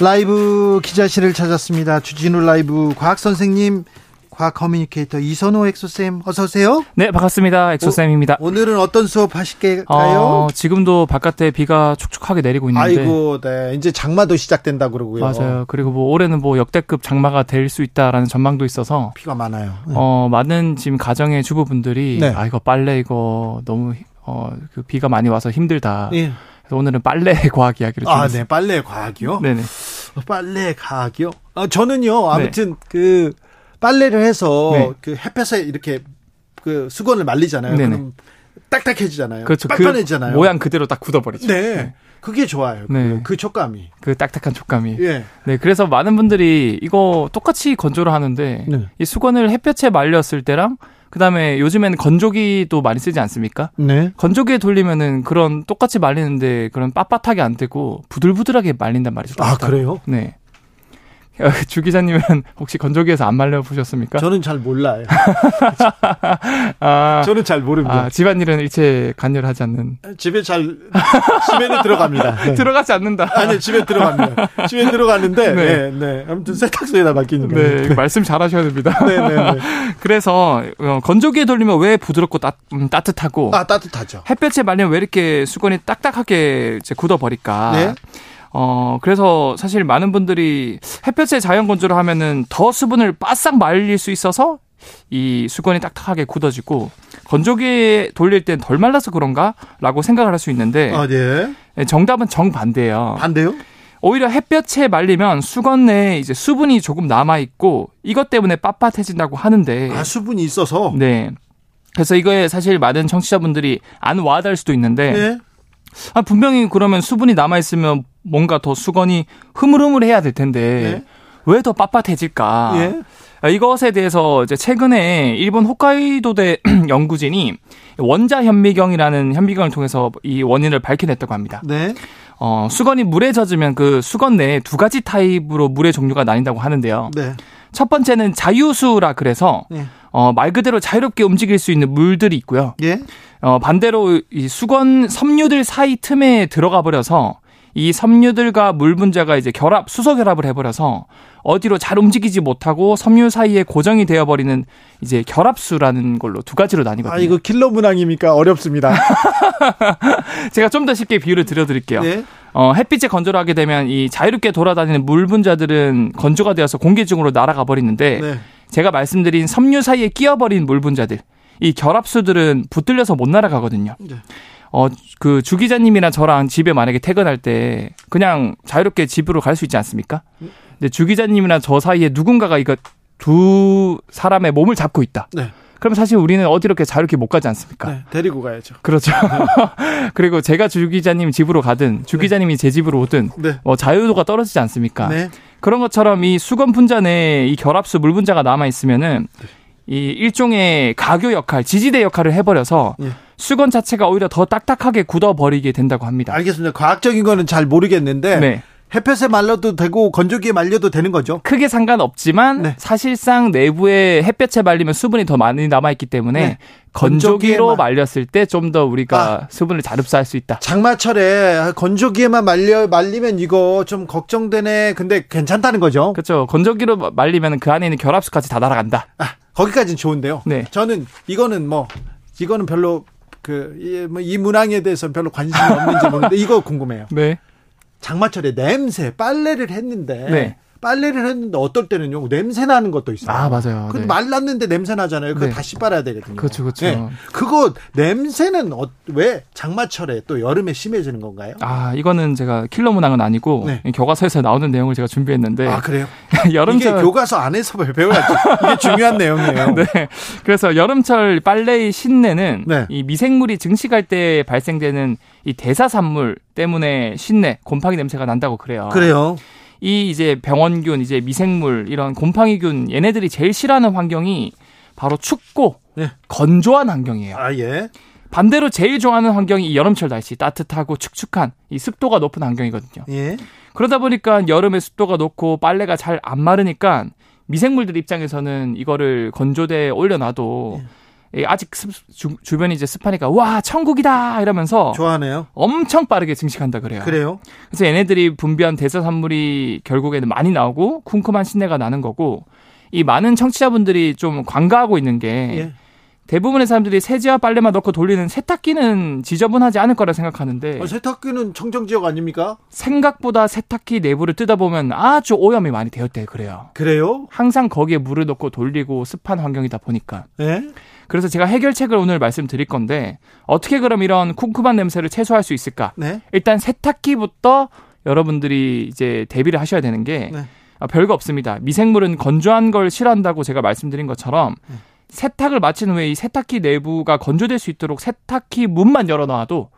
라이브 기자실을 찾았습니다. 주진우 라이브 과학 선생님, 과학 communicator 이선호 엑소쌤 어서 오세요. 네, 반갑습니다. 엑소쌤입니다. 오, 늘은 어떤 수업 하실까요? 어, 지금도 바깥에 비가 축축하게 내리고 있는데 아이고, 네. 이제 장마도 시작된다 그러고요. 맞아요. 그리고 뭐 올해는 뭐 역대급 장마가 될 수 있다라는 전망도 있어서 비가 많아요. 네. 어, 많은 지금 가정의 주부분들이 네. 아 이거 빨래 이거 너무 어, 그 비가 많이 와서 힘들다. 네. 그래서 오늘은 빨래 과학 이야기를 좀 아, 네. 빨래 과학이요? 네네. 빨래 과학이요? 아, 저는요. 아무튼 네. 그 빨래를 해서 네. 그 햇볕에 이렇게 그 수건을 말리잖아요. 네네. 그럼 딱딱해지잖아요. 그렇죠. 빤빤해지잖아요. 그 모양 그대로 딱 굳어버리죠. 네. 네. 그게 좋아요. 그, 네. 그 촉감이. 그 딱딱한 촉감이. 예. 네. 그래서 많은 분들이 이거 똑같이 건조를 하는데 네. 이 수건을 햇볕에 말렸을 때랑 그다음에 요즘에는 건조기도 많이 쓰지 않습니까? 네. 건조기에 돌리면은 그런 똑같이 말리는데 그런 빳빳하게 안 되고 부들부들하게 말린단 말이죠. 아, 그래요? 네. 주 기자님은 혹시 건조기에서 안 말려 보셨습니까? 저는 잘 몰라요. 아, 저는 잘 모릅니다. 아, 집안일은 일체 간절하지 않는. 집에 잘 집에는 들어갑니다. 네. 들어가지 않는다. 아니 집에 들어갑니다. 집에 들어가는데 네, 네. 네. 아무튼 세탁소에다 맡기는 거예요. 네, 말씀 잘하셔야 됩니다. 네, 네, 네. 그래서 어, 건조기에 돌리면 왜 부드럽고 따, 음, 따뜻하고 아 따뜻하죠. 햇볕에 말리면 왜 이렇게 수건이 딱딱하게 이제 굳어버릴까? 네. 어, 그래서 사실 많은 분들이 햇볕에 자연 건조를 하면은 더 수분을 바싹 말릴 수 있어서 이 수건이 딱딱하게 굳어지고 건조기에 돌릴 땐 덜 말라서 그런가라고 생각을 할 수 있는데 아, 네. 정답은 정반대예요. 반대요? 오히려 햇볕에 말리면 수건 내에 이제 수분이 조금 남아 있고 이것 때문에 빳빳해진다고 하는데 아 수분이 있어서 네. 그래서 이거에 사실 많은 청취자분들이 안 와닿을 수도 있는데 네. 아, 분명히 그러면 수분이 남아 있으면 뭔가 더 수건이 흐물흐물해야 될 텐데 네. 왜더 빳빳해질까? 예? 아, 이것에 대해서 이제 최근에 일본 홋카이도대 연구진이 원자 현미경이라는 현미경을 통해서 이 원인을 밝혀냈다고 합니다. 네. 어, 수건이 물에 젖으면 그 수건 내에 두 가지 타입으로 물의 종류가 나뉜다고 하는데요. 네. 첫 번째는 자유수라 그래서 네. 어, 말 그대로 자유롭게 움직일 수 있는 물들이 있고요. 예. 어, 반대로 이 수건 섬유들 사이 틈에 들어가 버려서 이 섬유들과 물 분자가 이제 결합, 수소 결합을 해버려서 어디로 잘 움직이지 못하고 섬유 사이에 고정이 되어버리는 이제 결합수라는 걸로 두 가지로 나뉘거든요. 아, 이거 킬러 문항이니까 어렵습니다. 제가 좀 더 쉽게 비유를 드려드릴게요. 네. 어, 햇빛에 건조를 하게 되면 이 자유롭게 돌아다니는 물 분자들은 건조가 되어서 공기 중으로 날아가 버리는데 네. 제가 말씀드린 섬유 사이에 끼어버린 물 분자들, 이 결합수들은 붙들려서 못 날아가거든요. 네. 어, 그 주기자님이나 저랑 집에 만약에 퇴근할 때 그냥 자유롭게 집으로 갈 수 있지 않습니까? 근데 주기자님이나 저 사이에 누군가가 이거 두 사람의 몸을 잡고 있다. 네. 그럼 사실 우리는 어디 이렇게 자유롭게 못 가지 않습니까? 네, 데리고 가야죠. 그렇죠. 네. 그리고 제가 주 기자님 집으로 가든 주 기자님이 제 집으로 오든 네. 뭐 자유도가 떨어지지 않습니까? 네. 그런 것처럼 이 수건 분자 내에 이 결합수 물 분자가 남아 있으면은 이 일종의 가교 역할, 지지대 역할을 해버려서 예. 수건 자체가 오히려 더 딱딱하게 굳어버리게 된다고 합니다. 알겠습니다. 과학적인 거는 잘 모르겠는데 네. 햇볕에 말려도 되고 건조기에 말려도 되는 거죠? 크게 상관없지만 네. 사실상 내부에 햇볕에 말리면 수분이 더 많이 남아 있기 때문에 네. 건조기로 말렸을 때 좀 더 우리가 아, 수분을 잘 흡수할 수 있다. 장마철에 건조기에만 말려 말리면 이거 좀 걱정되네. 근데 괜찮다는 거죠? 그렇죠. 건조기로 말리면 그 안에 있는 결합수까지 다 날아간다. 아, 거기까지는 좋은데요. 네. 저는 이거는 뭐 이거는 별로 그이 뭐 문항에 대해서 별로 관심이 없는지 모르는데 이거 궁금해요. 네. 장마철에 냄새 빨래를 했는데 네. 빨래를 했는데 어떨 때는요 냄새 나는 것도 있어요. 아 맞아요. 근데 네. 말랐는데 냄새 나잖아요. 그거 네. 다시 빨아야 되거든요. 그렇죠, 그렇죠. 네. 그거 냄새는 어, 왜 장마철에 또 여름에 심해지는 건가요? 아 이거는 제가 킬러 문항은 아니고 네. 교과서에서 나오는 내용을 제가 준비했는데 아 그래요? 여름철 이게 교과서 안에서 배워야죠. 이게 중요한 내용이에요. 네. 그래서 여름철 빨래의 신내는 네. 이 미생물이 증식할 때 발생되는 이 대사산물 때문에 신내 곰팡이 냄새가 난다고 그래요. 그래요. 이 이제 병원균, 이제 미생물 이런 곰팡이균 얘네들이 제일 싫어하는 환경이 바로 춥고 네. 건조한 환경이에요. 아 예. 반대로 제일 좋아하는 환경이 여름철 날씨 따뜻하고 축축한 이 습도가 높은 환경이거든요. 예. 그러다 보니까 여름에 습도가 높고 빨래가 잘 안 마르니까 미생물들 입장에서는 이거를 건조대에 올려놔도 예. 아직 습, 주, 주변이 이제 습하니까 와 천국이다 이러면서 좋아하네요. 엄청 빠르게 증식한다 그래요. 그래요? 그래서 얘네들이 분비한 대사 산물이 결국에는 많이 나오고 쿰쿰한 신내가 나는 거고 이 많은 청취자분들이 좀 관가하고 있는 게 예. 대부분의 사람들이 세제와 빨래만 넣고 돌리는 세탁기는 지저분하지 않을 거라 생각하는데 어, 세탁기는 청정 지역 아닙니까? 생각보다 세탁기 내부를 뜯어보면 아주 오염이 많이 되었대 그래요. 그래요? 항상 거기에 물을 넣고 돌리고 습한 환경이다 보니까. 네? 그래서 제가 해결책을 오늘 말씀드릴 건데 어떻게 그럼 이런 쿰쿰한 냄새를 최소화할 수 있을까? 네? 일단 세탁기부터 여러분들이 이제 대비를 하셔야 되는 게 네. 아, 별거 없습니다. 미생물은 건조한 걸 싫어한다고 제가 말씀드린 것처럼 네. 세탁을 마친 후에 이 세탁기 내부가 건조될 수 있도록 세탁기 문만 열어놔도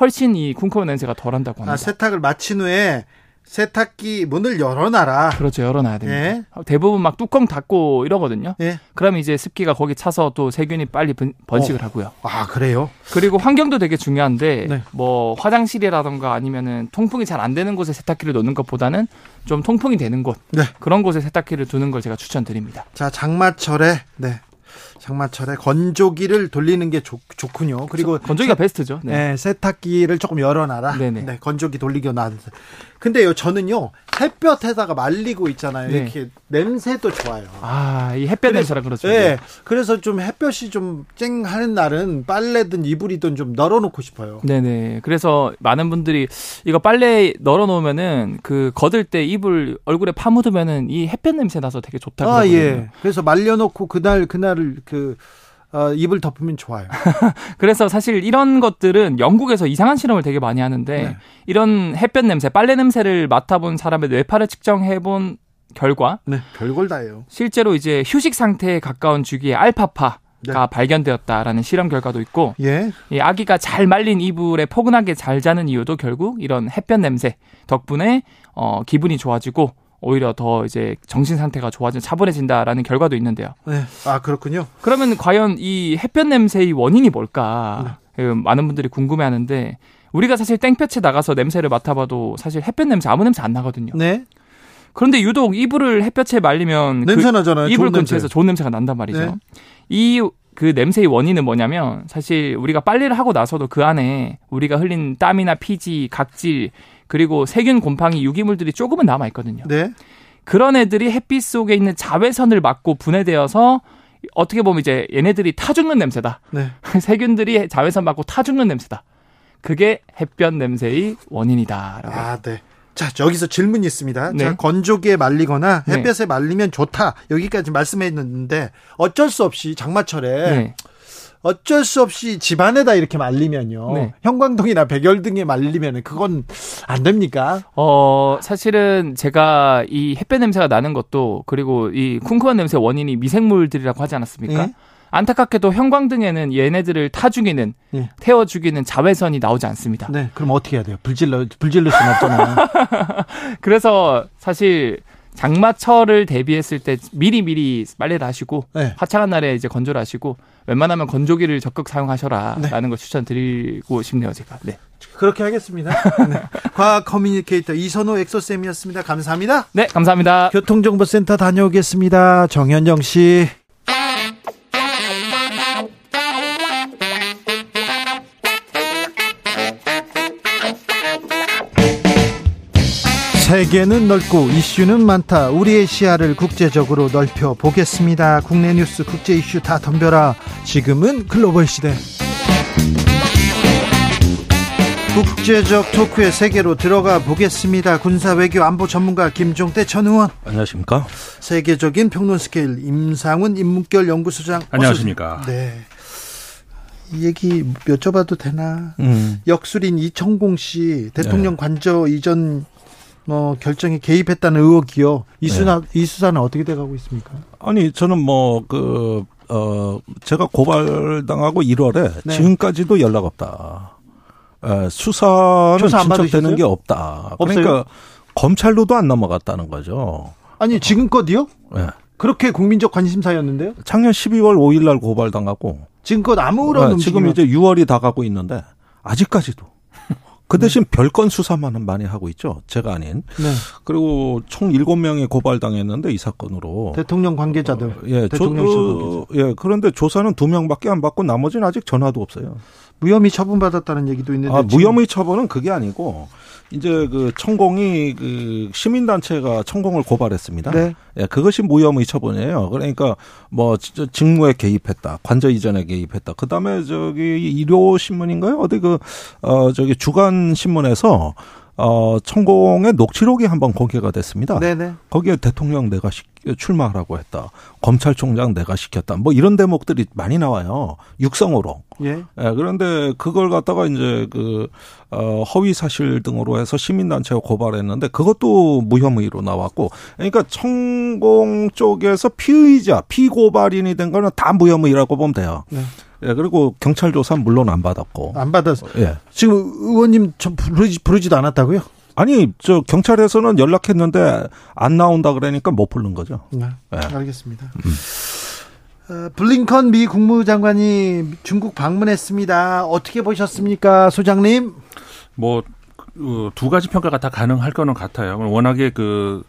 훨씬 이 쿵쿵한 냄새가 덜한다고 합니다. 아, 세탁을 마친 후에 세탁기 문을 열어놔라. 그렇죠. 열어놔야 됩니다. 예. 대부분 막 뚜껑 닫고 이러거든요. 예. 그러면 이제 습기가 거기 차서 또 세균이 빨리 번 식을 어. 하고요. 아 그래요? 그리고 환경도 되게 중요한데 네. 뭐 화장실이라던가 아니면은 통풍이 잘 안 되는 곳에 세탁기를 놓는 것보다는 좀 통풍이 되는 곳 네. 그런 곳에 세탁기를 두는 걸 제가 추천드립니다. 자 장마철에 네 장마철에 건조기를 돌리는 게 좋, 좋군요. 그리고 건조기가 세, 베스트죠. 네. 네. 세탁기를 조금 열어놔라. 네네. 네, 건조기 돌리기 놔. 근데요, 저는요 햇볕에다가 말리고 있잖아요. 네. 이렇게 냄새도 좋아요. 아, 이 햇볕 냄새라 그렇죠. 네. 그래서 좀 햇볕이 좀 쨍하는 날은 빨래든 이불이든 좀 널어놓고 싶어요. 네네. 그래서 많은 분들이 이거 빨래 널어놓으면은 그 걷을 때 이불 얼굴에 파묻으면은 이 햇볕 냄새 나서 되게 좋다고 아, 그러거든요. 예. 그래서 말려놓고 그날 그날을 그 어, 입을 덮으면 좋아요. 그래서 사실 이런 것들은 영국에서 이상한 실험을 되게 많이 하는데 네. 이런 햇볕 냄새, 빨래 냄새를 맡아본 사람의 뇌파를 측정해본 결과 네, 별걸 다해요. 실제로 이제 휴식 상태에 가까운 주기의 알파파 네. 가 발견되었다라는 실험 결과도 있고 예. 이 아기가 잘 말린 이불에 포근하게 잘 자는 이유도 결국 이런 햇볕 냄새 덕분에 어 기분이 좋아지고 오히려 더 이제 정신 상태가 좋아진 차분해진다라는 결과도 있는데요. 네. 아 그렇군요. 그러면 과연 이 햇볕 냄새의 원인이 뭘까? 네. 그 많은 분들이 궁금해하는데 우리가 사실 땡볕에 나가서 냄새를 맡아봐도 사실 햇볕 냄새 아무 냄새 안 나거든요. 네. 그런데 유독 이불을 햇볕에 말리면 그 냄새 그 나잖아요. 이불 근처에서 냄새. 좋은 냄새가 난단 말이죠. 네. 이그 냄새의 원인은 뭐냐면 사실 우리가 빨래를 하고 나서도 그 안에 우리가 흘린 땀이나 피지, 각질 그리고 세균 곰팡이 유기물들이 조금은 남아 있거든요. 네. 그런 애들이 햇빛 속에 있는 자외선을 맞고 분해되어서 어떻게 보면 이제 얘네들이 타 죽는 냄새다. 네. 세균들이 자외선 맞고 타 죽는 냄새다. 그게 햇볕 냄새의 원인이다. 아, 네. 자, 여기서 질문이 있습니다. 네. 자, 건조기에 말리거나 네. 햇볕에 네. 말리면 좋다. 여기까지 말씀했는데 어쩔 수 없이 장마철에 네. 어쩔 수 없이 집안에다 이렇게 말리면요. 네. 형광등이나 백열등에 말리면 그건 안 됩니까? 어, 사실은 제가 이 햇볕 냄새가 나는 것도 그리고 이 쿵쿵한 냄새 원인이 미생물들이라고 하지 않았습니까? 네. 안타깝게도 형광등에는 얘네들을 타 죽이는 네. 태워 죽이는 자외선이 나오지 않습니다. 네, 그럼 어떻게 해야 돼요? 불질러 불질러 수는 없잖아요. 그래서 사실 장마철을 대비했을 때 미리 미리 빨래를 하시고 네. 화창한 날에 이제 건조를 하시고 웬만하면 건조기를 적극 사용하셔라라는 네. 걸 추천드리고 싶네요 제가. 네. 그렇게 하겠습니다. 네. 과학 커뮤니케이터 이선호 엑소쌤이었습니다. 감사합니다. 네, 감사합니다. 교통정보센터 다녀오겠습니다. 정현정 씨. 세계는 넓고 이슈는 많다. 우리의 시야를 국제적으로 넓혀 보겠습니다. 국내 뉴스, 국제 이슈 다 덤벼라. 지금은 글로벌 시대. 국제적 토크의 세계로 들어가 보겠습니다. 군사 외교 안보 전문가 김종대 전 의원. 안녕하십니까? 세계적인 평론 스케일 임상훈 인문결 연구소장. 안녕하십니까? 네. 이 얘기 여쭤봐도 되나? 음. 역술인 이천공 씨 대통령 네. 관저 이전 뭐 결정에 개입했다는 의혹이요. 이 수사 네. 이 수사는 어떻게 돼가고 있습니까? 아니 저는 뭐그 어 제가 고발당하고 1월에 네. 지금까지도 연락 없다. 에, 수사는 수사 진척되는 게 없다. 없어요? 그러니까 검찰로도 안 넘어갔다는 거죠. 아니 지금껏이요? 네. 그렇게 국민적 관심사였는데요? 작년 12월 5일 날 고발당하고 지금껏 아무런 네, 지금 이제 6월이 다 가고 있는데 아직까지도 그 대신 네. 별건 수사만은 많이 하고 있죠. 제가 아닌. 네. 그리고 총 7명이 고발당했는데 이 사건으로 대통령 관계자들. 어, 예, 대통령 조, 예, 그런데 조사는 2명밖에 안 받고 나머지는 아직 전화도 없어요. 무혐의 처분받았다는 얘기도 있는데 아, 무혐의 처분은 그게 아니고 이제 그 천공이 그 시민단체가 천공을 고발했습니다. 네. 예, 그것이 무혐의 처분이에요. 그러니까 뭐 직무에 개입했다, 관저 이전에 개입했다. 그 다음에 저기 일요 신문인가요? 어디 그 어 저기 주간 신문에서 어, 천공의 녹취록이 한번 공개가 됐습니다. 네네. 거기에 대통령 내가 시, 출마하라고 했다. 검찰총장 내가 시켰다. 뭐 이런 대목들이 많이 나와요. 육성으로. 예. 예 그런데 그걸 갖다가 이제 그, 어, 허위 사실 등으로 해서 시민단체가 고발했는데 그것도 무혐의로 나왔고 그러니까 천공 쪽에서 피의자, 피고발인이 된 거는 다 무혐의라고 보면 돼요. 네. 예, 그리고 경찰 조사 물론 안 받았고. 안 받았어. 예. 지금 의원님 저 부르지, 부르지도 않았다고요? 아니, 저 경찰에서는 연락했는데 안 나온다 그러니까 못 부른 거죠. 네. 예. 알겠습니다. 음. 어, 블링컨 미 국무장관이 중국 방문했습니다. 어떻게 보셨습니까, 소장님? 뭐, 어, 두 가지 평가가 다 가능할 거는 같아요. 워낙에 그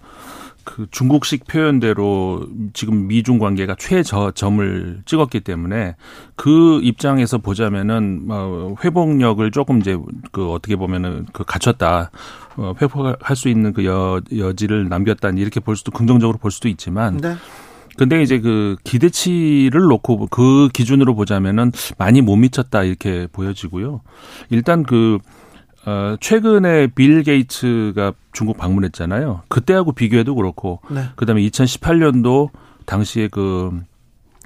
그 중국식 표현대로 지금 미중 관계가 최저점을 찍었기 때문에 그 입장에서 보자면은 어 회복력을 조금 이제 그 어떻게 보면은 그 갖췄다 어 회복할 수 있는 그 여, 여지를 남겼다 이렇게 볼 수도 긍정적으로 볼 수도 있지만 네. 근데 이제 그 기대치를 놓고 그 기준으로 보자면은 많이 못 미쳤다 이렇게 보여지고요. 일단 그 어, 최근에 빌 게이츠가 중국 방문했잖아요. 그때하고 비교해도 그렇고, 네. 그다음에 2018년도 당시에 그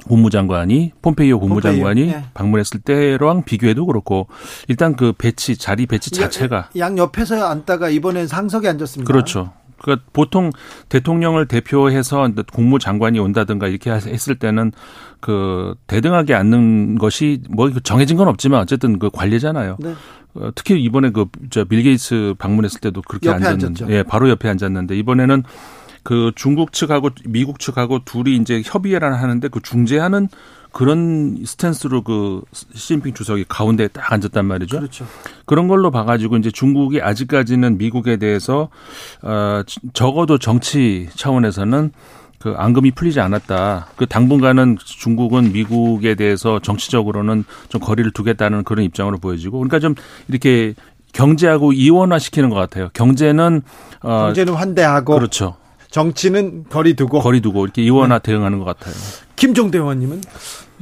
국무장관이 폼페이오 국무장관이 네. 방문했을 때랑 비교해도 그렇고 일단 그 배치 자리 배치 자체가 양 옆에서 앉다가 이번엔 상석에 앉았습니다. 그렇죠. 그러니까 보통 대통령을 대표해서 국무장관이 온다든가 이렇게 했을 때는 그 대등하게 앉는 것이 뭐 정해진 건 없지만 어쨌든 그 관리잖아요. 네. 어, 특히 이번에 그 저 빌 게이츠 방문했을 때도 그렇게 앉았는데. 예, 바로 옆에 앉았는데 이번에는 그 중국 측하고 미국 측하고 둘이 이제 협의를 하는데 그 중재하는 그런 스탠스로 그 시진핑 주석이 가운데에 딱 앉았단 말이죠. 그렇죠. 그런 걸로 봐가지고 이제 중국이 아직까지는 미국에 대해서 어 적어도 정치 차원에서는 그 앙금이 풀리지 않았다. 그 당분간은 중국은 미국에 대해서 정치적으로는 좀 거리를 두겠다는 그런 입장으로 보여지고 그러니까 좀 이렇게 경제하고 이원화 시키는 것 같아요. 경제는 어 경제는 환대하고 그렇죠. 정치는 거리 두고 거리 두고 이렇게 이원화 네. 대응하는 것 같아요. 김종대 의원님은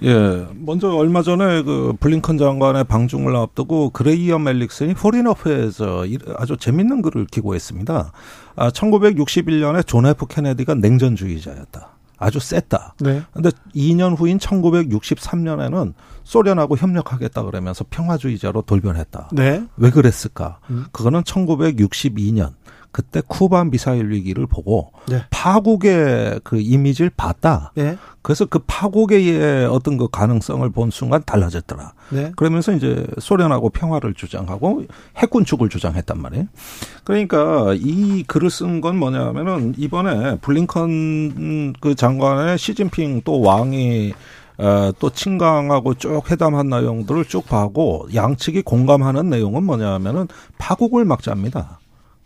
예, 먼저 얼마 전에 그 블링컨 장관의 방중을 앞두고 그레이엄 앨리슨이 Foreign Affairs에서 아주 재밌는 글을 기고했습니다. 아, 1961년에 존 F 케네디가 냉전주의자였다. 아주 셌다. 네. 근데 2년 후인 1963년에는 소련하고 협력하겠다 그러면서 평화주의자로 돌변했다. 네. 왜 그랬을까? 음. 그거는 1962년 그때 쿠바 미사일 위기를 보고 네. 파국의 그 이미지를 봤다. 네. 그래서 그 파국의 어떤 그 가능성을 본 순간 달라졌더라. 네. 그러면서 이제 소련하고 평화를 주장하고 핵군축을 주장했단 말이에요. 그러니까 이 글을 쓴 건 뭐냐면은 이번에 블링컨 그 장관의 시진핑 또 왕이 어, 또 친강하고 쭉 회담한 내용들을 쭉 봐고 양측이 공감하는 내용은 뭐냐면은 파국을 막자입니다.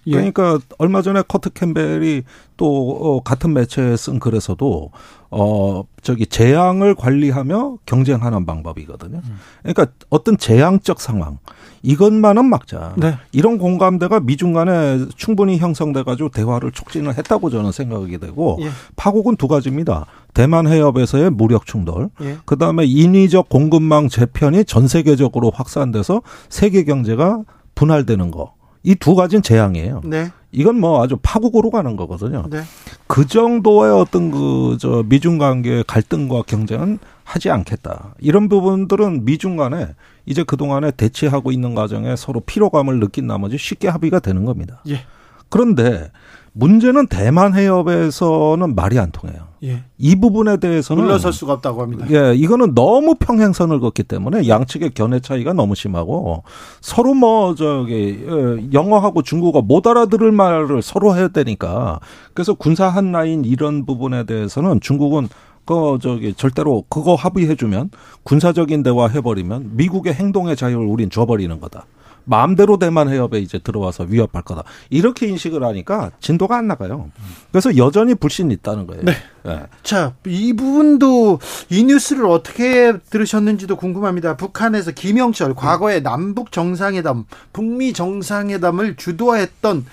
예. 그러니까 얼마 전에 커트 캠벨이 또 어, 같은 매체에 쓴 글에서도 어 저기 재앙을 관리하며 경쟁하는 방법이거든요. 음. 그러니까 어떤 재앙적 상황 이것만은 막자. 네. 이런 공감대가 미중 간에 충분히 형성돼 가지고 대화를 촉진을 했다고 저는 생각이 되고 예. 파국은 두 가지입니다. 대만 해협에서의 무력 충돌, 예. 그다음에 인위적 공급망 재편이 전 세계적으로 확산돼서 세계 경제가 분할되는 거. 이 두 가지는 재앙이에요. 네. 이건 뭐 아주 파국으로 가는 거거든요. 네. 그 정도의 어떤 그 저 미중 관계 갈등과 경쟁은 하지 않겠다. 이런 부분들은 미중 간에 이제 그동안에 대치하고 있는 과정에 서로 피로감을 느낀 나머지 쉽게 합의가 되는 겁니다. 예. 그런데 문제는 대만 해협에서는 말이 안 통해요. 예. 이 부분에 대해서는 물러설 수가 없다고 합니다. 예, 이거는 너무 평행선을 걷기 때문에 양측의 견해 차이가 너무 심하고 서로 뭐 저기 어, 영어하고 중국어 못 알아들을 말을 서로 해야 되니까 그래서 군사 한 라인 이런 부분에 대해서는 중국은 그 저기 절대로 그거 합의해주면 군사적인 대화 해버리면 미국의 행동의 자유를 우린 줘버리는 거다. 마음대로 대만 해협에 이제 들어와서 위협할 거다. 이렇게 인식을 하니까 진도가 안 나가요. 그래서 여전히 불신이 있다는 거예요. 네. 네. 자, 이 부분도 이 뉴스를 어떻게 들으셨는지도 궁금합니다. 북한에서 김영철 과거에 남북 정상회담, 북미 정상회담을 주도했던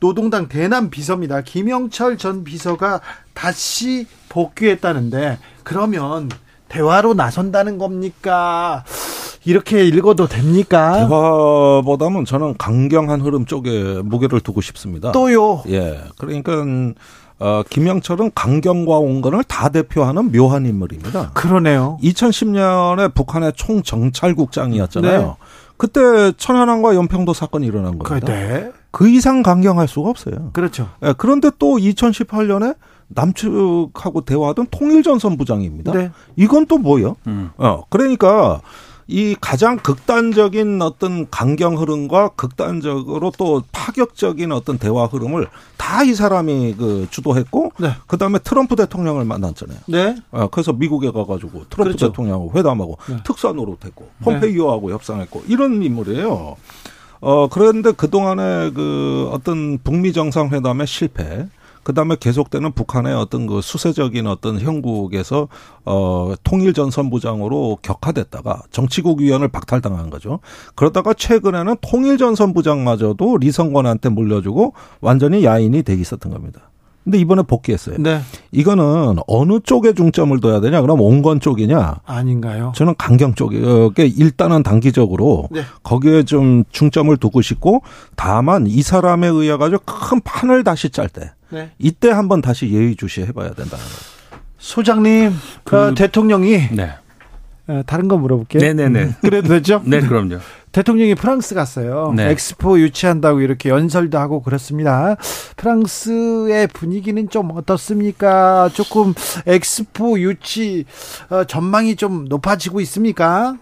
노동당 대남 비서입니다. 김영철 전 비서가 다시 복귀했다는데 그러면 대화로 나선다는 겁니까? 이렇게 읽어도 됩니까? 대화보다는 저는 강경한 흐름 쪽에 무게를 두고 싶습니다. 또요? 예. 그러니까 어, 김영철은 강경과 온건을 다 대표하는 묘한 인물입니다. 그러네요. 2010년에 북한의 총정찰국장이었잖아요. 네. 그때 천안함과 연평도 사건이 일어난 겁니다. 네. 그 이상 강경할 수가 없어요. 그렇죠. 예, 그런데 또 2018년에 남측하고 대화하던 통일전선 부장입니다. 네. 이건 또 뭐예요? 음. 어, 그러니까 이 가장 극단적인 어떤 강경 흐름과 극단적으로 또 파격적인 어떤 대화 흐름을 다 이 사람이 그 주도했고 네. 그다음에 트럼프 대통령을 만났잖아요. 네. 아, 그래서 미국에 가 가지고 트럼프 그렇죠. 대통령하고 회담하고 네. 특사 노릇했고 폼페이오하고 네. 협상했고 이런 인물이에요. 어 그런데 그 동안에 그 어떤 북미 정상회담의 실패 그다음에 계속되는 북한의 어떤 그 수세적인 어떤 형국에서 어 통일 전선부장으로 격하됐다가 정치국 위원을 박탈당한 거죠. 그러다가 최근에는 통일 전선부장마저도 리성권한테 물려주고 완전히 야인이 돼 있었던 겁니다. 근데 이번에 복귀했어요. 네. 이거는 어느 쪽에 중점을 둬야 되냐? 그럼 온건 쪽이냐? 아닌가요? 저는 강경 쪽에 일단은 단기적으로 네. 거기에 좀 중점을 두고 싶고 다만 이 사람에 의해 가지고 큰 판을 다시 짤 때. 네. 이때 한번 다시 예의주시 해 봐야 된다는 거예요. 소장님, 그, 그 대통령이 네. 어, 다른 거 물어볼게요. 네네네. 그래도 되죠? 네, 그럼요. 대통령이 프랑스 갔어요. 네. 엑스포 유치한다고 이렇게 연설도 하고 그렇습니다. 프랑스의 분위기는 좀 어떻습니까? 조금 엑스포 유치 어, 전망이 좀 높아지고 있습니까?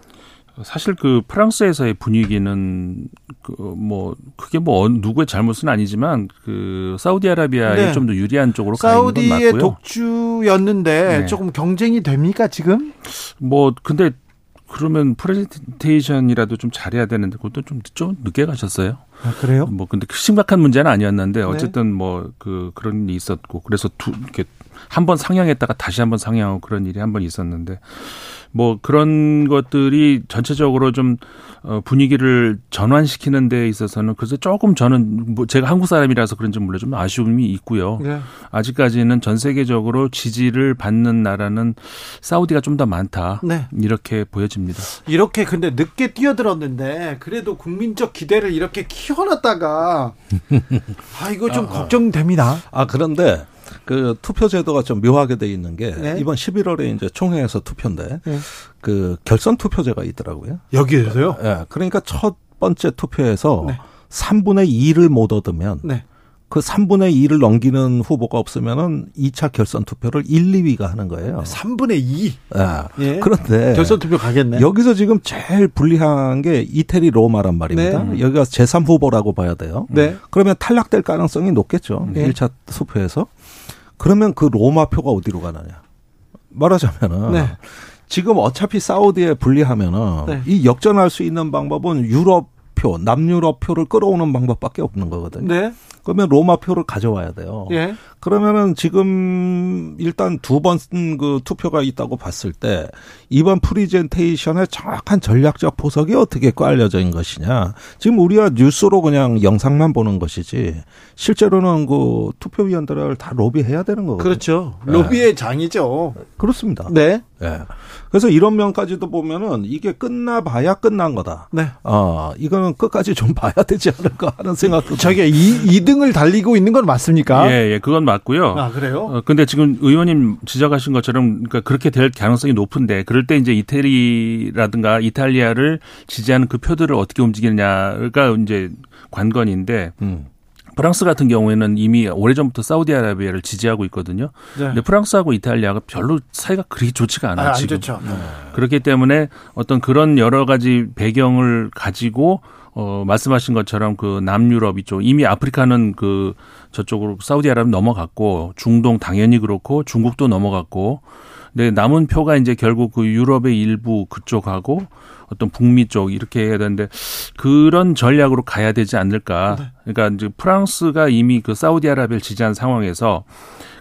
사실 그 프랑스에서의 분위기는 그 뭐 그게 뭐 누구의 잘못은 아니지만 그 사우디아라비아에 네. 좀더 유리한 쪽으로 가 있는 건 맞고요. 독주였는데 네. 조금 경쟁이 됩니까 지금? 뭐 근데 그러면 프레젠테이션이라도 좀 잘해야 되는데 그것도 좀, 좀 늦게 가셨어요. 아, 그래요? 뭐 근데 심각한 문제는 아니었는데 네. 어쨌든 네. 뭐 뭐그 그런 일이 있었고 그래서 두 이렇게 한 번 상향했다가 다시 한 번 상향하고 그런 일이 한 번 있었는데 뭐 그런 것들이 전체적으로 좀 어, 분위기를 전환시키는 데 있어서는 그래서 조금 저는 뭐 제가 한국 사람이라서 그런지 몰라 좀 아쉬움이 있고요. 네. 아직까지는 전 세계적으로 지지를 받는 나라는 사우디가 좀 더 많다. 네. 이렇게 보여집니다. 이렇게 근데 늦게 뛰어들었는데 그래도 국민적 기대를 이렇게 키워놨다가 아 이거 좀 아, 아. 걱정됩니다. 아 그런데 그 투표 제도가 좀 묘하게 돼 있는 게 네. 이번 11월에 이제 총회에서 투표인데 네. 그 결선 투표제가 있더라고요. 여기에서요? 예. 네, 그러니까 첫 번째 투표에서 네. 3분의 2를 못 얻으면 네. 그 3분의 2를 넘기는 후보가 없으면은 2차 결선 투표를 1, 2위가 하는 거예요. 3분의 2. 예. 예. 그런데 결선 투표 가겠네. 여기서 지금 제일 불리한 게 이태리 로마란 말입니다. 네. 여기가 제3 후보라고 봐야 돼요. 네. 그러면 탈락될 가능성이 높겠죠. 네. 1차 투표에서. 그러면 그 로마 표가 어디로 가느냐? 말하자면은 네. 지금 어차피 사우디에 불리하면은 네. 이 역전할 수 있는 방법은 유럽 표, 남유럽 표를 끌어오는 방법밖에 없는 거거든요. 네. 그러면 로마 표를 가져와야 돼요. 예. 그러면은 지금 일단 두 번 그 투표가 있다고 봤을 때 이번 프리젠테이션의 정확한 전략적 포석이 어떻게 깔려져 있는 것이냐. 지금 우리가 뉴스로 그냥 영상만 보는 것이지 실제로는 그 투표위원들을 다 로비해야 되는 거거든요. 그렇죠. 로비의 네. 장이죠. 그렇습니다. 네. 네. 그래서 이런 면까지도 보면은 이게 끝나봐야 끝난 거다. 네. 어, 이거는 끝까지 좀 봐야 되지 않을까 하는 생각도. 자기가 2, 2등을 달리고 있는 건 맞습니까? 예, 예, 그건 맞 고요. 아, 그래요? 어, 근데 지금 의원님 지적하신 것처럼 그러니까 그렇게 될 가능성이 높은데 그럴 때 이제 이태리라든가 이탈리아를 지지하는 그 표들을 어떻게 움직이느냐가 이제 관건인데 음. 프랑스 같은 경우에는 이미 오래전부터 사우디아라비아를 지지하고 있거든요. 네. 근데 프랑스하고 이탈리아가 별로 사이가 그렇게 좋지가 않아요. 아, 지금. 네. 그렇기 때문에 어떤 그런 여러 가지 배경을 가지고 어 말씀하신 것처럼 그 남유럽 이쪽 이미 아프리카는 그 저쪽으로 사우디아라비아 넘어갔고 중동 당연히 그렇고 중국도 넘어갔고 근데 남은 표가 이제 결국 그 유럽의 일부 그쪽하고 어떤 북미 쪽 이렇게 해야 되는데 그런 전략으로 가야 되지 않을까. 네. 그러니까 이제 프랑스가 이미 그 사우디아라비아를 지지한 상황에서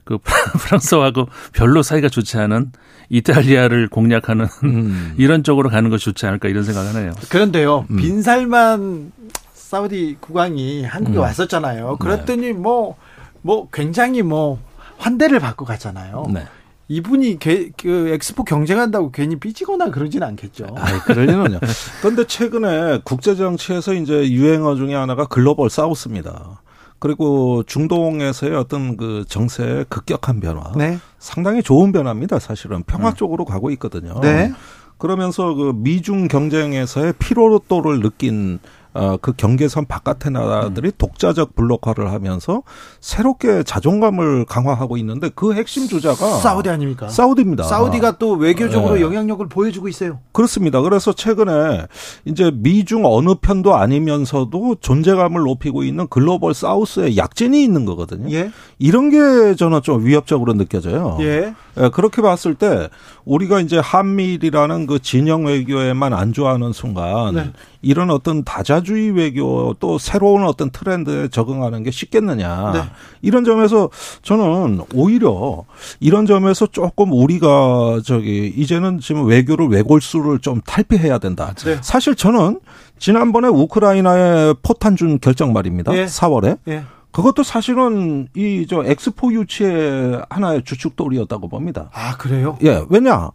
그 프랑스하고 별로 사이가 좋지 않은 이탈리아를 공략하는 음. 이런 쪽으로 가는 것이 좋지 않을까 이런 생각을 하네요. 그런데요. 음. 빈살만 사우디 국왕이 한국에 음. 왔었잖아요. 그랬더니 뭐뭐 네. 뭐 굉장히 뭐 환대를 받고 갔잖아요. 네. 이분이 게, 그 엑스포 경쟁한다고 괜히 삐지거나 그러진 않겠죠. 아, 그러지는요. 그런데 최근에 국제 정치에서 이제 유행어 중에 하나가 글로벌 사우스입니다. 그리고 중동에서의 어떤 그 정세의 급격한 변화, 네. 상당히 좋은 변화입니다. 사실은 평화 네. 쪽으로 가고 있거든요. 네. 그러면서 그 미중 경쟁에서의 피로도를 느낀 어, 그 경계선 바깥의 나라들이 음. 독자적 블록화를 하면서 새롭게 자존감을 강화하고 있는데 그 핵심 주자가 사우디 아닙니까? 사우디입니다. 사우디가 또 외교적으로 네. 영향력을 보여주고 있어요. 그렇습니다. 그래서 최근에 이제 미중 어느 편도 아니면서도 존재감을 높이고 있는 글로벌 사우스의 약진이 있는 거거든요. 예. 이런 게 저는 좀 위협적으로 느껴져요. 예. 예, 그렇게 봤을 때 우리가 이제 한미일이라는 그 진영 외교에만 안좋아하는 순간 네. 이런 어떤 다자 주의 외교 또 새로운 어떤 트렌드에 적응하는 게 쉽겠느냐 네. 이런 점에서 저는 오히려 이런 점에서 조금 우리가 저기 이제는 지금 외교를 외골수를 좀 탈피해야 된다. 네. 사실 저는 지난번에 우크라이나에 포탄 준 결정 말입니다. 예. 4월에. 예. 그것도 사실은 이 저 엑스포 유치의 하나의 주축돌이었다고 봅니다. 아, 그래요? 예. 왜냐?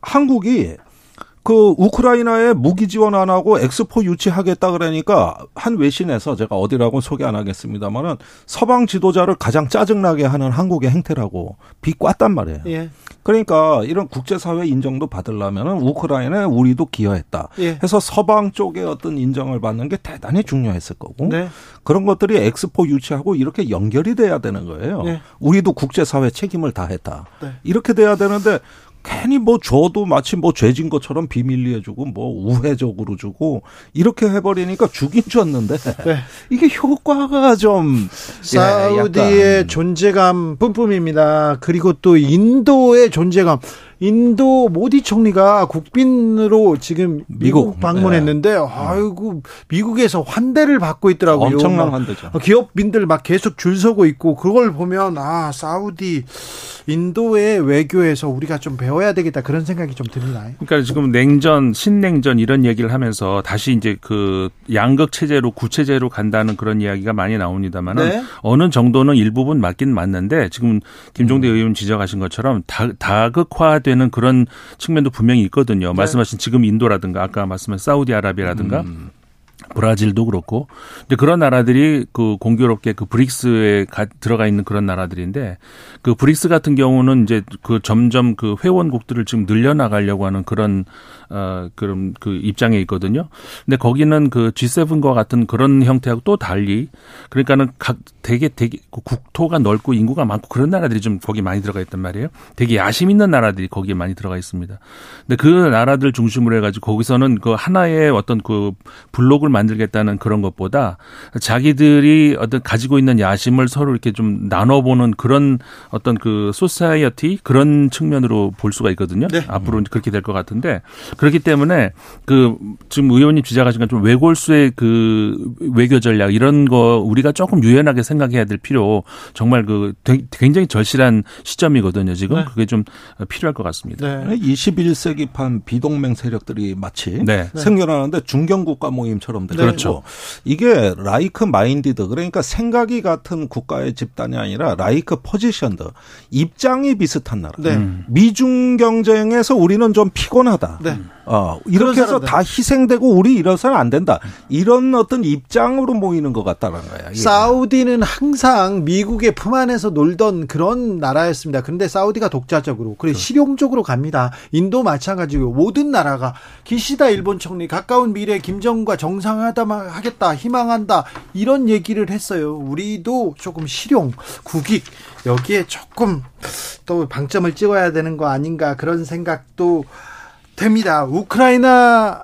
한국이 그 우크라이나에 무기 지원 안 하고 엑스포 유치하겠다 그러니까 한 외신에서 제가 어디라고 소개 안 하겠습니다만은 서방 지도자를 가장 짜증나게 하는 한국의 행태라고 비꼬았단 말이에요. 예. 그러니까 이런 국제사회 인정도 받으려면은 우크라이나에 우리도 기여했다. 예. 해서 서방 쪽의 어떤 인정을 받는 게 대단히 중요했을 거고 네. 그런 것들이 엑스포 유치하고 이렇게 연결이 돼야 되는 거예요. 예. 우리도 국제사회 책임을 다했다. 네. 이렇게 돼야 되는데 괜히 뭐 줘도 마치 뭐 죄진 것처럼 비밀리에 주고 뭐 우회적으로 주고 이렇게 해버리니까 죽인 줬는데 네. 이게 효과가 좀 사우디의 예, 존재감 뿜뿜입니다. 그리고 또 인도의 존재감 인도 모디 총리가 국빈으로 지금 미국, 미국 방문했는데 네. 아이고 미국에서 환대를 받고 있더라고요. 엄청난 환대죠. 기업인들 막 계속 줄 서고 있고 그걸 보면 아 사우디 인도의 외교에서 우리가 좀 배워야 되겠다 그런 생각이 좀 듭니다. 그러니까 지금 냉전, 신냉전 이런 얘기를 하면서 다시 이제 그 양극 체제로 구체제로 간다는 그런 이야기가 많이 나옵니다만은 네. 어느 정도는 일부분 맞긴 맞는데 지금 김종대 음. 의원 지적하신 것처럼 다, 다극화 되는 그런 측면도 분명히 있거든요. 네. 말씀하신 지금 인도라든가 아까 말씀하신 사우디아라비아라든가 음. 브라질도 그렇고 근데 그런 나라들이 그 공교롭게 그 브릭스에 가, 들어가 있는 그런 나라들인데 그 브릭스 같은 경우는 이제 그 점점 그 회원국들을 지금 늘려 나가려고 하는 그런 어 그런 그 입장에 있거든요. 근데 거기는 그 G7과 같은 그런 형태하고 또 달리 그러니까는 각 되게 되게 그 국토가 넓고 인구가 많고 그런 나라들이 좀 거기 많이 들어가 있단 말이에요. 되게 야심 있는 나라들이 거기에 많이 들어가 있습니다. 근데 그 나라들 중심으로 해 가지고 거기서는 그 하나의 어떤 그 블록을 만들겠다는 그런 것보다 자기들이 어떤 가지고 있는 야심을 서로 이렇게 좀 나눠보는 그런 어떤 그 society 그런 측면으로 볼 수가 있거든요. 네. 앞으로 그렇게 될 것 같은데 그렇기 때문에 그 지금 의원님 지적하신 것 좀 외골수의 그 외교 전략 이런 거 우리가 조금 유연하게 생각해야 될 필요 정말 그 굉장히 절실한 시점이거든요. 지금 네. 그게 좀 필요할 것 같습니다. 네. 21세기판 비동맹 세력들이 마치 네. 생겨나는데 중견국가 모임처럼 되고 그렇죠. 이게 like-minded 그러니까 생각이 같은 국가의 집단이 아니라 like-positioned 입장이 비슷한 나라. 네. 미중 경쟁에서 우리는 좀 피곤하다. 네. 어, 이렇게 해서 다 희생되고 우리 이래서는 안 된다. 이런 어떤 입장으로 모이는 것 같다는 거야. 예. 사우디는 항상 미국의 품 안에서 놀던 그런 나라였습니다. 그런데 사우디가 독자적으로 그리고 실용적으로 갑니다. 인도 마찬가지고 모든 나라가 기시다 일본 총리 가까운 미래 김정은과 정 정상하다 하겠다 희망한다 이런 얘기를 했어요. 우리도 조금 실용 국익 여기에 조금 또 방점을 찍어야 되는 거 아닌가 그런 생각도 됩니다. 우크라이나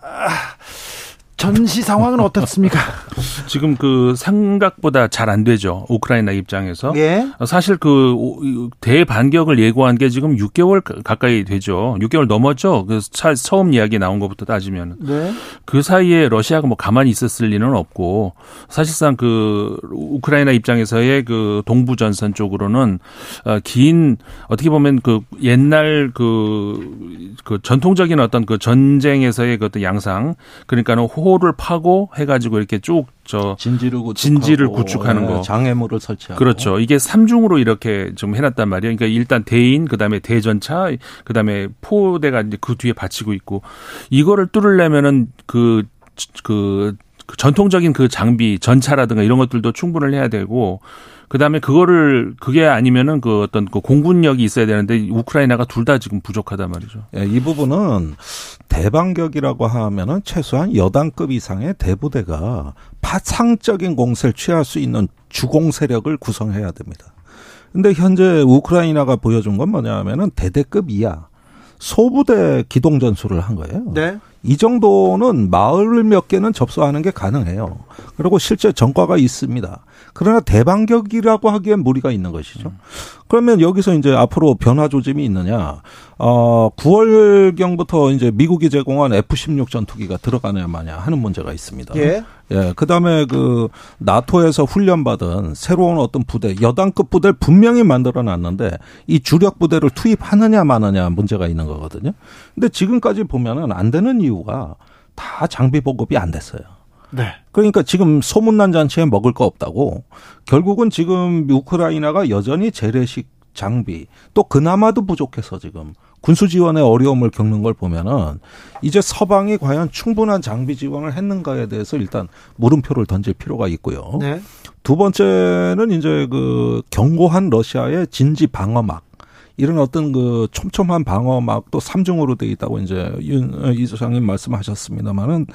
전시 상황은 어떻습니까? 지금 그 생각보다 잘 안 되죠. 우크라이나 입장에서. 예. 사실 그 대반격을 예고한 게 지금 6개월 가까이 되죠. 6개월 넘었죠. 그 처음 이야기 나온 것부터 따지면. 네. 그 사이에 러시아가 뭐 가만히 있었을 리는 없고 사실상 그 우크라이나 입장에서의 그 동부 전선 쪽으로는 어, 긴 어떻게 보면 그 옛날 그, 그 전통적인 어떤 그 전쟁에서의 그 어떤 양상 그러니까는 호 호를 파고 해가지고 이렇게 쭉 저 진지를, 진지를 구축하는 거, 네, 장애물을 설치하고 그렇죠. 이게 삼중으로 이렇게 좀 해놨단 말이에요. 그러니까 일단 대인, 그다음에 대전차, 그다음에 포대가 이제 그 뒤에 받치고 있고 이거를 뚫으려면은 그 그, 그 전통적인 그 장비, 전차라든가 이런 것들도 충분을 해야 되고 그다음에 그거를 그게 아니면은 그 어떤 그 공군력이 있어야 되는데 우크라이나가 둘 다 지금 부족하단 말이죠. 예, 이 부분은 대반격이라고 하면은 최소한 여단급 이상의 대부대가 파상적인 공세를 취할 수 있는 주공 세력을 구성해야 됩니다. 근데 현재 우크라이나가 보여준 건 뭐냐면은 대대급 이하 소부대 기동 전술을 한 거예요. 네. 이 정도는 마을 몇 개는 접수하는 게 가능해요. 그리고 실제 전과가 있습니다. 그러나 대반격이라고 하기엔 무리가 있는 것이죠. 음. 그러면 여기서 이제 앞으로 변화 조짐이 있느냐? 어, 9월경부터 이제 미국이 제공한 F-16 전투기가 들어가냐 마냐 하는 문제가 있습니다. 예. 예. 그 다음에 그 나토에서 훈련받은 새로운 어떤 부대, 여단급 부대를 분명히 만들어 놨는데 이 주력 부대를 투입하느냐 마느냐 문제가 있는 거거든요. 근데 지금까지 보면은 안 되는 이유가 다 장비 보급이 안 됐어요. 네. 그러니까 지금 소문난 잔치에 먹을 거 없다고 결국은 지금 우크라이나가 여전히 재래식 장비 또 그나마도 부족해서 지금 군수 지원에 어려움을 겪는 걸 보면은 이제 서방이 과연 충분한 장비 지원을 했는가에 대해서 일단 물음표를 던질 필요가 있고요. 네. 두 번째는 이제 그 경고한 러시아의 진지 방어막 이런 어떤 그 촘촘한 방어막도 삼중으로 돼 있다고 이제 윤 이소장님 말씀하셨습니다만은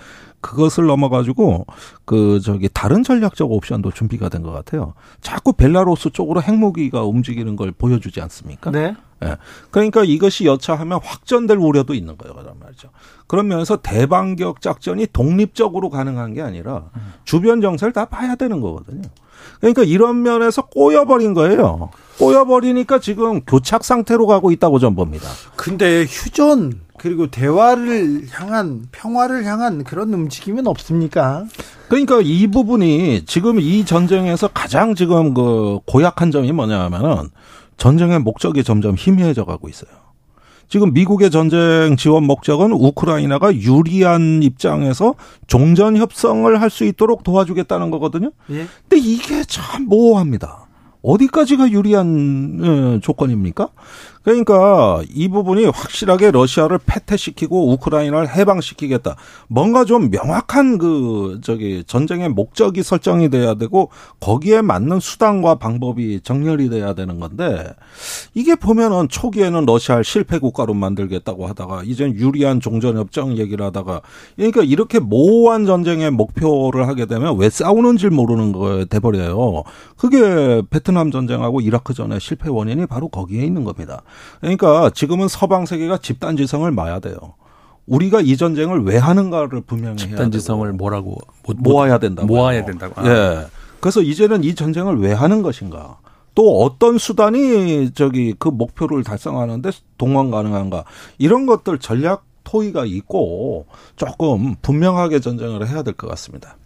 그것을 넘어가지고 그 저기 다른 전략적 옵션도 준비가 된 것 같아요. 자꾸 벨라루스 쪽으로 핵무기가 움직이는 걸 보여주지 않습니까? 네. 예. 그러니까 이것이 여차하면 확전될 우려도 있는 거예요. 그런 말이죠. 그러면서 대반격 작전이 독립적으로 가능한 게 아니라 주변 정세를 다 봐야 되는 거거든요. 그러니까 이런 면에서 꼬여버린 거예요. 꼬여버리니까 지금 교착 상태로 가고 있다고 전 봅니다. 근데 휴전 그리고 대화를 향한 평화를 향한 그런 움직임은 없습니까? 그러니까 이 부분이 지금 이 전쟁에서 가장 지금 그 고약한 점이 뭐냐면은 전쟁의 목적이 점점 희미해져 가고 있어요. 지금 미국의 전쟁 지원 목적은 우크라이나가 유리한 입장에서 종전 협상을 할 수 있도록 도와주겠다는 거거든요. 예? 근데 이게 참 모호합니다. 어디까지가 유리한 어, 조건입니까? 그러니까 이 부분이 확실하게 러시아를 패퇴시키고 우크라이나를 해방시키겠다. 뭔가 좀 명확한 그 저기 전쟁의 목적이 설정이 돼야 되고 거기에 맞는 수단과 방법이 정렬이 돼야 되는 건데 이게 보면은 초기에는 러시아를 실패 국가로 만들겠다고 하다가 이젠 유리한 종전 협정 얘기를 하다가 그러니까 이렇게 모호한 전쟁의 목표를 하게 되면 왜 싸우는지 모르는 거에 돼 버려요. 그게 베트남 전쟁하고 이라크 전의 실패 원인이 바로 거기에 있는 겁니다. 그러니까 지금은 서방 세계가 집단 지성을 마야 돼요. 우리가 이 전쟁을 왜 하는가를 분명히 집단 지성을 뭐라고 모아야 된다고 모아야 된다고. 아. 예. 그래서 이제는 이 전쟁을 왜 하는 것인가? 또 어떤 수단이 저기 그 목표를 달성하는데 동원 가능한가? 이런 것들 전략 토의가 있고 조금 분명하게 전쟁을 해야 될 것 같습니다.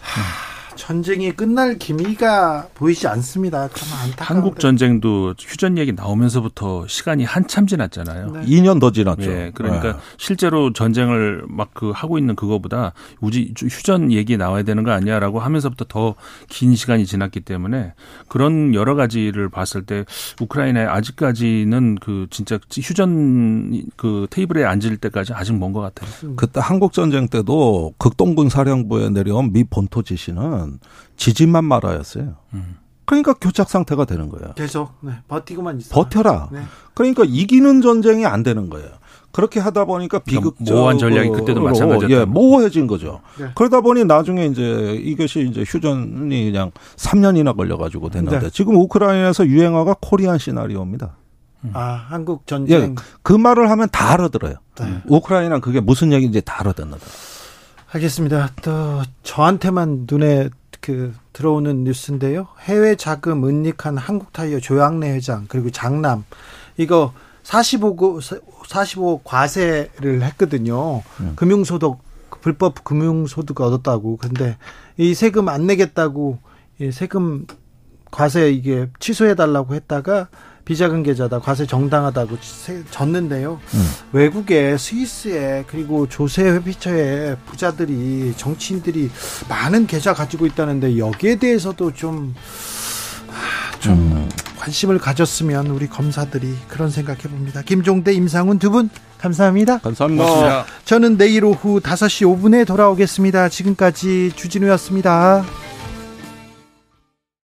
하... 전쟁이 끝날 기미가 보이지 않습니다. 한국 전쟁도 휴전 얘기 나오면서부터 시간이 한참 지났잖아요. 네. 2년 더 지났죠. 네, 그러니까 네. 실제로 전쟁을 막 그 하고 있는 그거보다 우지 휴전 얘기 나와야 되는 거 아니야라고 하면서부터 더 긴 시간이 지났기 때문에 그런 여러 가지를 봤을 때 우크라이나에 아직까지는 그 진짜 휴전 그 테이블에 앉을 때까지 아직 먼 것 같아요. 그때 한국 전쟁 때도 극동군 사령부에 내려온 미 본토 지시는 보면 지진만 말아였어요. 음. 그러니까 교착 상태가 되는 거예요. 계속 네, 버티고만 있어. 버텨라. 네. 그러니까 이기는 전쟁이 안 되는 거예요. 그렇게 하다 보니까 비극적 그러니까 모호한 전략이 그때도 마찬가지였죠. 예, 모호해진 거죠. 네. 그러다 보니 나중에 이제 이것이 이제 휴전이 그냥 3년이나 걸려 가지고 됐는데 네. 지금 우크라이나에서 유행어가 코리안 시나리오입니다. 아 한국 전쟁. 예, 그 말을 하면 다 알아들어요. 네. 우크라이나 그게 무슨 얘기인지 다 알아듣는다. 알겠습니다. 또 저한테만 눈에 그 들어오는 뉴스인데요. 해외 자금 은닉한 한국 타이어 조양래 회장 그리고 장남 이거 45고 45 과세를 했거든요. 음. 금융소득 불법 금융소득 얻었다고. 근데 이 세금 안 내겠다고 이 세금 과세 이게 취소해 달라고 했다가 비자금 계좌다 과세 정당하다고 졌는데요. 음. 외국에 스위스에 그리고 조세 회피처에 부자들이 정치인들이 많은 계좌 가지고 있다는데 여기에 대해서도 좀좀 아, 좀 음. 관심을 가졌으면 우리 검사들이 그런 생각해 봅니다. 김종대, 임상훈 두 분 감사합니다. 감사합니다. 어, 저는 내일 오후 5시 5분에 돌아오겠습니다. 지금까지 주진우였습니다.